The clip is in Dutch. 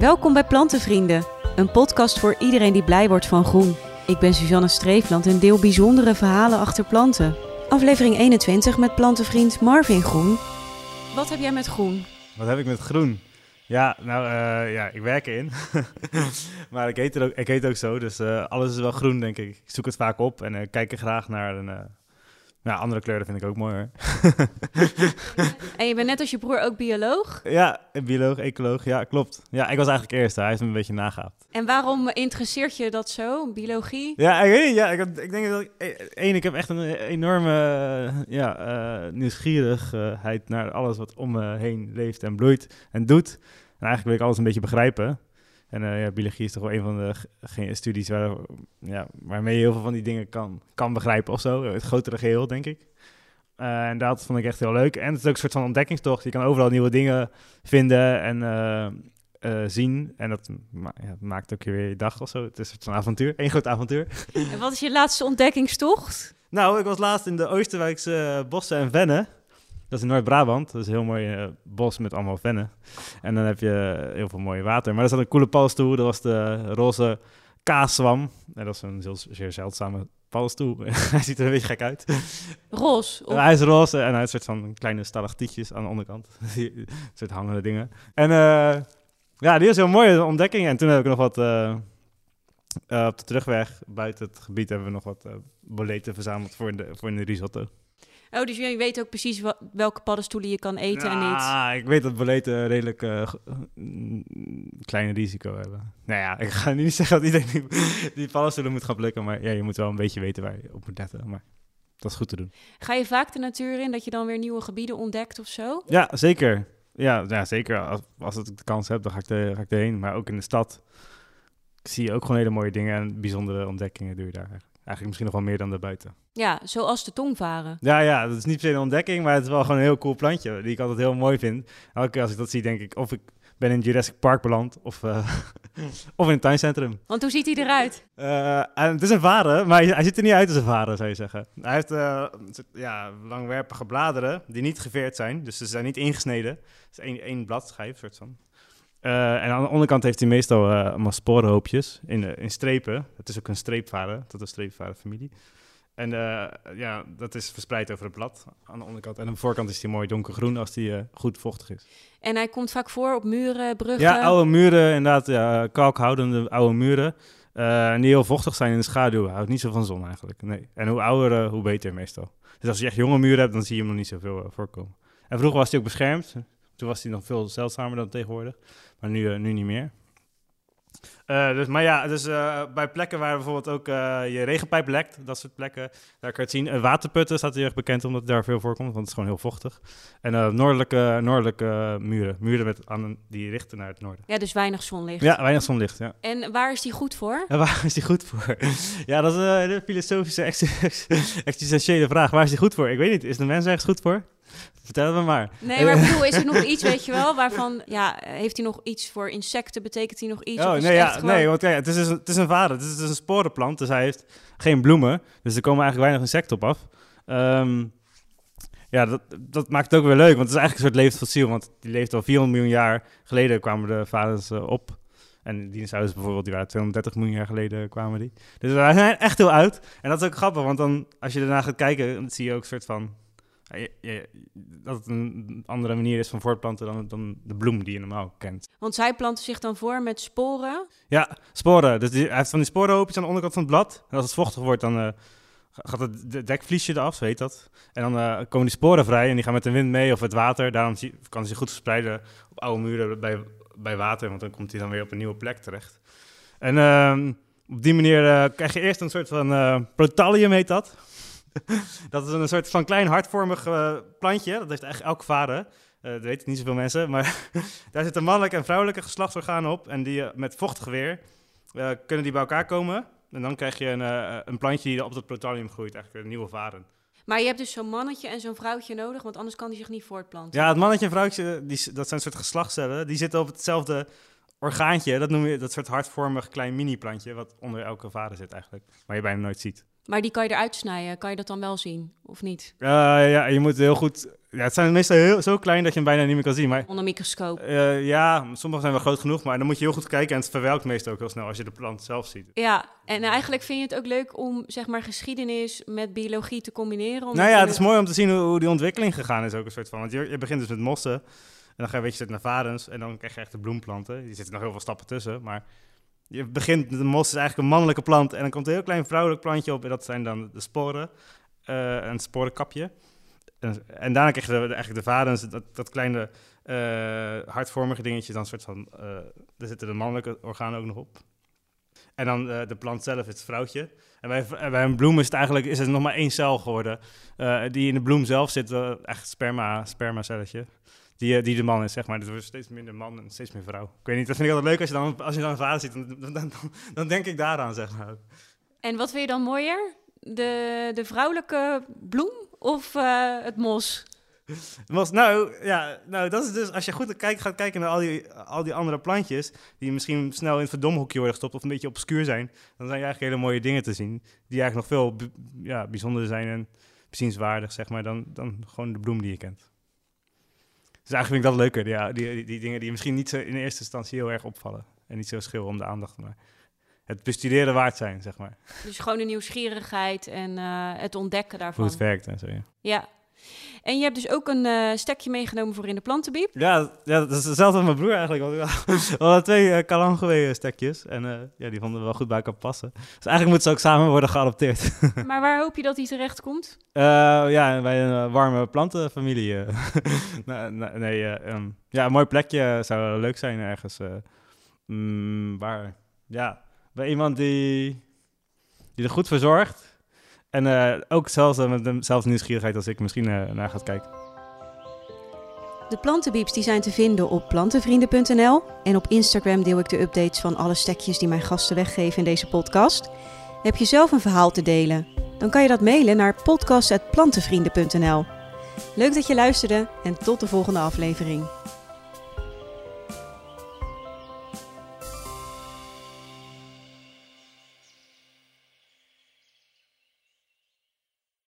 Welkom bij Plantenvrienden, een podcast voor iedereen die blij wordt van groen. Ik ben Suzanne Streefland en deel bijzondere verhalen achter planten. Aflevering 21 met plantenvriend Marvin Groen. Wat heb jij met groen? Wat heb ik met groen? Ja, nou uh, ja, ik werk erin. maar ik heet, er ook, ik heet ook zo, dus uh, alles is wel groen, denk ik. Ik zoek het vaak op en uh, kijk er graag naar. Ja, andere kleuren vind ik ook mooi hoor. en je bent net als je broer ook bioloog? Ja, bioloog, ecoloog. Ja, klopt. Ja, ik was eigenlijk eerste. Hij heeft me een beetje nagaapt. En waarom interesseert je dat zo, biologie? Ja, ik weet niet. Ja, ik, ik denk dat ik... E, één, ik heb echt een enorme ja, uh, nieuwsgierigheid naar alles wat om me heen leeft en bloeit en doet. En eigenlijk wil ik alles een beetje begrijpen. En uh, ja, biologie is toch wel een van de studies waar, ja, waarmee je heel veel van die dingen kan, kan begrijpen of zo. Het grotere geheel, denk ik. Uh, en dat vond ik echt heel leuk. En het is ook een soort van ontdekkingstocht. Je kan overal nieuwe dingen vinden en uh, zien. En dat ma ja, maakt ook weer je dag of zo. Het is een soort van avontuur. Eén groot avontuur. En wat is je laatste ontdekkingstocht? Nou, ik was laatst in de Oosterwijkse bossen en vennen. Dat is in Noord-Brabant. Dat is een heel mooi uh, bos met allemaal vennen. En dan heb je heel veel mooi water. Maar er zat een coole paddenstoel. Dat was de roze kaaszwam. En dat is een heel, zeer zeldzame paddenstoel. hij ziet er een beetje gek uit. Roze? Of... hij is roze en hij heeft een soort van kleine stalactietjes aan de onderkant. een soort hangende dingen. En uh, ja, die was heel mooie ontdekking. En toen heb ik nog wat... Uh, op de terugweg buiten het gebied hebben we nog wat boleten verzameld voor, de, voor in de risotto. Oh, dus je weet ook precies welke paddenstoelen je kan eten en niet? Ja, ik weet dat boleten redelijk uh, klein risico hebben. Nou ja, ik ga niet zeggen dat iedereen die, die paddenstoelen moet gaan plukken, maar ja, je moet wel een beetje weten waar je op moet letten. Maar dat is goed te doen. Ga je vaak de natuur in, dat je dan weer nieuwe gebieden ontdekt of zo? Ja, zeker. Ja, ja zeker. Als, als ik de kans heb, dan ga ik, er, ga ik erheen. Maar ook in de stad zie je ook gewoon hele mooie dingen en bijzondere ontdekkingen doe je daar. Eigenlijk misschien nog wel meer dan daarbuiten. Ja, zoals de tongvaren. Ja, ja, dat is niet per se een ontdekking, maar het is wel gewoon een heel cool plantje. Die ik altijd heel mooi vind. Elke keer als ik dat zie, denk ik of ik ben in Jurassic Park beland of, uh, of in een tuincentrum. Want hoe ziet hij eruit? Uh, het is een varen, maar hij ziet er niet uit als een varen, zou je zeggen. Hij heeft uh, ja, langwerpige bladeren die niet geveerd zijn, dus ze zijn niet ingesneden. Het is één, één bladschijf, soort van. Uh, en aan de onderkant heeft hij meestal uh, allemaal sporenhoopjes in, in strepen. Het is ook een streepvaren, tot een streepvarenfamilie. En ja, dat is verspreid over het blad aan de onderkant. En aan de voorkant is hij mooi donkergroen als die goed vochtig is. En hij komt vaak voor op muren, bruggen? Ja, oude muren, inderdaad. Ja, kalkhoudende oude muren. en die heel vochtig zijn in de schaduw. Houdt niet zo van zon eigenlijk, nee. En hoe ouder, hoe beter meestal. Dus als je echt jonge muren hebt, dan zie je hem nog niet zoveel voorkomen. En vroeger was hij ook beschermd. Toen was hij nog veel zeldzamer dan tegenwoordig. Maar nu, uh, nu niet meer. Uh, dus, maar ja, dus uh, bij plekken waar bijvoorbeeld ook je regenpijp lekt, dat soort plekken, daar kan je het zien. waterputten staat heel erg bekend omdat het daar veel voorkomt, want het is gewoon heel vochtig. En noordelijke, noordelijke muren, muren met aan, die richten naar het noorden. Ja, dus weinig zonlicht. Ja, weinig zonlicht, ja. En waar is die goed voor? Ja, waar is die goed voor? ja, dat is een filosofische, existentiële vraag. Waar is die goed voor? Ik weet niet. Is de mens ergens goed voor? Vertel me maar. Nee, maar ik bedoel, is er nog iets, weet je wel, waarvan, ja, heeft hij nog iets voor insecten? Betekent hij nog iets? Oh, nee, ja, nee, want kijk, het is, een, het is een vader, het is, het is, een sporenplant, dus hij heeft geen bloemen, dus er komen eigenlijk weinig insecten op af. Um, ja, dat, dat maakt het ook weer leuk, want het is eigenlijk een soort levend fossiel, want die leeft al 400 miljoen jaar geleden kwamen de vaders uh, op. En dinosaurus bijvoorbeeld, die waren 230 miljoen jaar geleden kwamen die. Dus wij zijn echt heel oud. En dat is ook grappig, want dan, als je ernaar gaat kijken, dan zie je ook een soort van dat het een andere manier is van voortplanten dan, dan de bloem die je normaal kent. Want zij planten zich dan voor met sporen? Ja, sporen. Dus die, hij heeft van die sporenhoopjes aan de onderkant van het blad. En als het vochtig wordt, dan uh, gaat het dekvliesje eraf, zo heet dat. En dan uh, komen die sporen vrij en die gaan met de wind mee of het water. Daarom kan hij zich goed verspreiden op oude muren bij, bij water, want dan komt hij dan weer op een nieuwe plek terecht. En uh, op die manier uh, krijg je eerst een soort van protalium, heet dat. dat is een soort van klein hartvormig uh, plantje. Dat heeft eigenlijk elke vader. Uh, dat weten niet zoveel mensen. Maar daar zitten mannelijke en vrouwelijke geslachtsorganen op. En die uh, met vochtig weer kunnen die bij elkaar komen. En dan krijg je een, een plantje die op het protalium groeit. Eigenlijk een nieuwe varen. Maar je hebt dus zo'n mannetje en zo'n vrouwtje nodig, want anders kan die zich niet voortplanten. Ja, het mannetje en vrouwtje, die, dat zijn een soort geslachtscellen. Die zitten op hetzelfde orgaantje. Dat noem je dat soort hartvormig klein mini-plantje, wat onder elke vader zit eigenlijk. Maar je bijna nooit ziet. Maar die kan je eruit snijden. Kan je dat dan wel zien, of niet? Uh, ja, je moet heel goed... Ja, het zijn meestal heel, zo klein dat je hem bijna niet meer kan zien. Maar, Onder microscoop. Uh, ja, sommige zijn wel groot genoeg, maar dan moet je heel goed kijken. En het verwelkt meestal ook heel snel als je de plant zelf ziet. Ja, en eigenlijk vind je het ook leuk om zeg maar geschiedenis met biologie te combineren? Nou ja, het is mooi om te zien hoe, hoe die ontwikkeling gegaan is ook een soort van. Want je, je begint dus met mossen. En dan ga je een beetje naar varens. En dan krijg je echt de bloemplanten. Er zitten nog heel veel stappen tussen, maar... Je begint, de mos is eigenlijk een mannelijke plant en dan komt een heel klein vrouwelijk plantje op en dat zijn dan de sporen, uh, een sporenkapje. En, daarna krijg je de, eigenlijk de varens, dat, dat kleine uh, hartvormige dingetje, dan soort van, uh, daar zitten de mannelijke organen ook nog op. En dan de plant zelf het vrouwtje. En bij, bij een bloem is het eigenlijk is het nog maar één cel geworden. die in de bloem zelf zit, echt sperma, spermacelletje die, eh, die de man is, zeg maar. Dus er wordt steeds minder man en steeds meer vrouw. Ik weet niet, dat vind ik altijd leuk als je dan, als je dan een vader ziet. Dan, dan, dan, dan denk ik daaraan, zeg maar. En wat vind je dan mooier? De, de vrouwelijke bloem of uh, het mos? Mos, nou, ja, nou, dat is dus, als je goed kijkt, gaat kijken naar al die, al die andere plantjes, die misschien snel in het verdomhoekje worden gestopt of een beetje obscuur zijn, dan zijn je eigenlijk hele mooie dingen te zien, die eigenlijk nog veel ja, bijzonder zijn en bezienswaardig, zeg maar, dan, dan gewoon de bloem die je kent. Dus eigenlijk vind ik dat leuker, ja, die, die, die, dingen die misschien niet zo in eerste instantie heel erg opvallen. En niet zo schil om de aandacht, maar het bestuderen waard zijn, zeg maar. Dus gewoon de nieuwsgierigheid en uh, het ontdekken daarvan. Hoe het werkt en zo, ja. Ja. En je hebt dus ook een uh, stekje meegenomen voor in de plantenbiep. Ja, ja, dat is hetzelfde als mijn broer eigenlijk. We hadden twee uh, stekjes en uh, ja, die vonden we wel goed bij elkaar passen. Dus eigenlijk moeten ze ook samen worden geadopteerd. maar waar hoop je dat hij terecht komt? ja, bij een warme plantenfamilie. nee, nee um, ja, een mooi plekje zou leuk zijn ergens. Mm, waar? Ja, bij iemand die, die er goed voor zorgt. En uh, ook zelfs uh, met dezelfde nieuwsgierigheid als ik misschien uh, naar gaat kijken. De plantenbieps die zijn te vinden op plantenvrienden.nl. En op Instagram deel ik de updates van alle stekjes die mijn gasten weggeven in deze podcast. Heb je zelf een verhaal te delen? Dan kan je dat mailen naar podcast.plantenvrienden.nl. Leuk dat je luisterde en tot de volgende aflevering.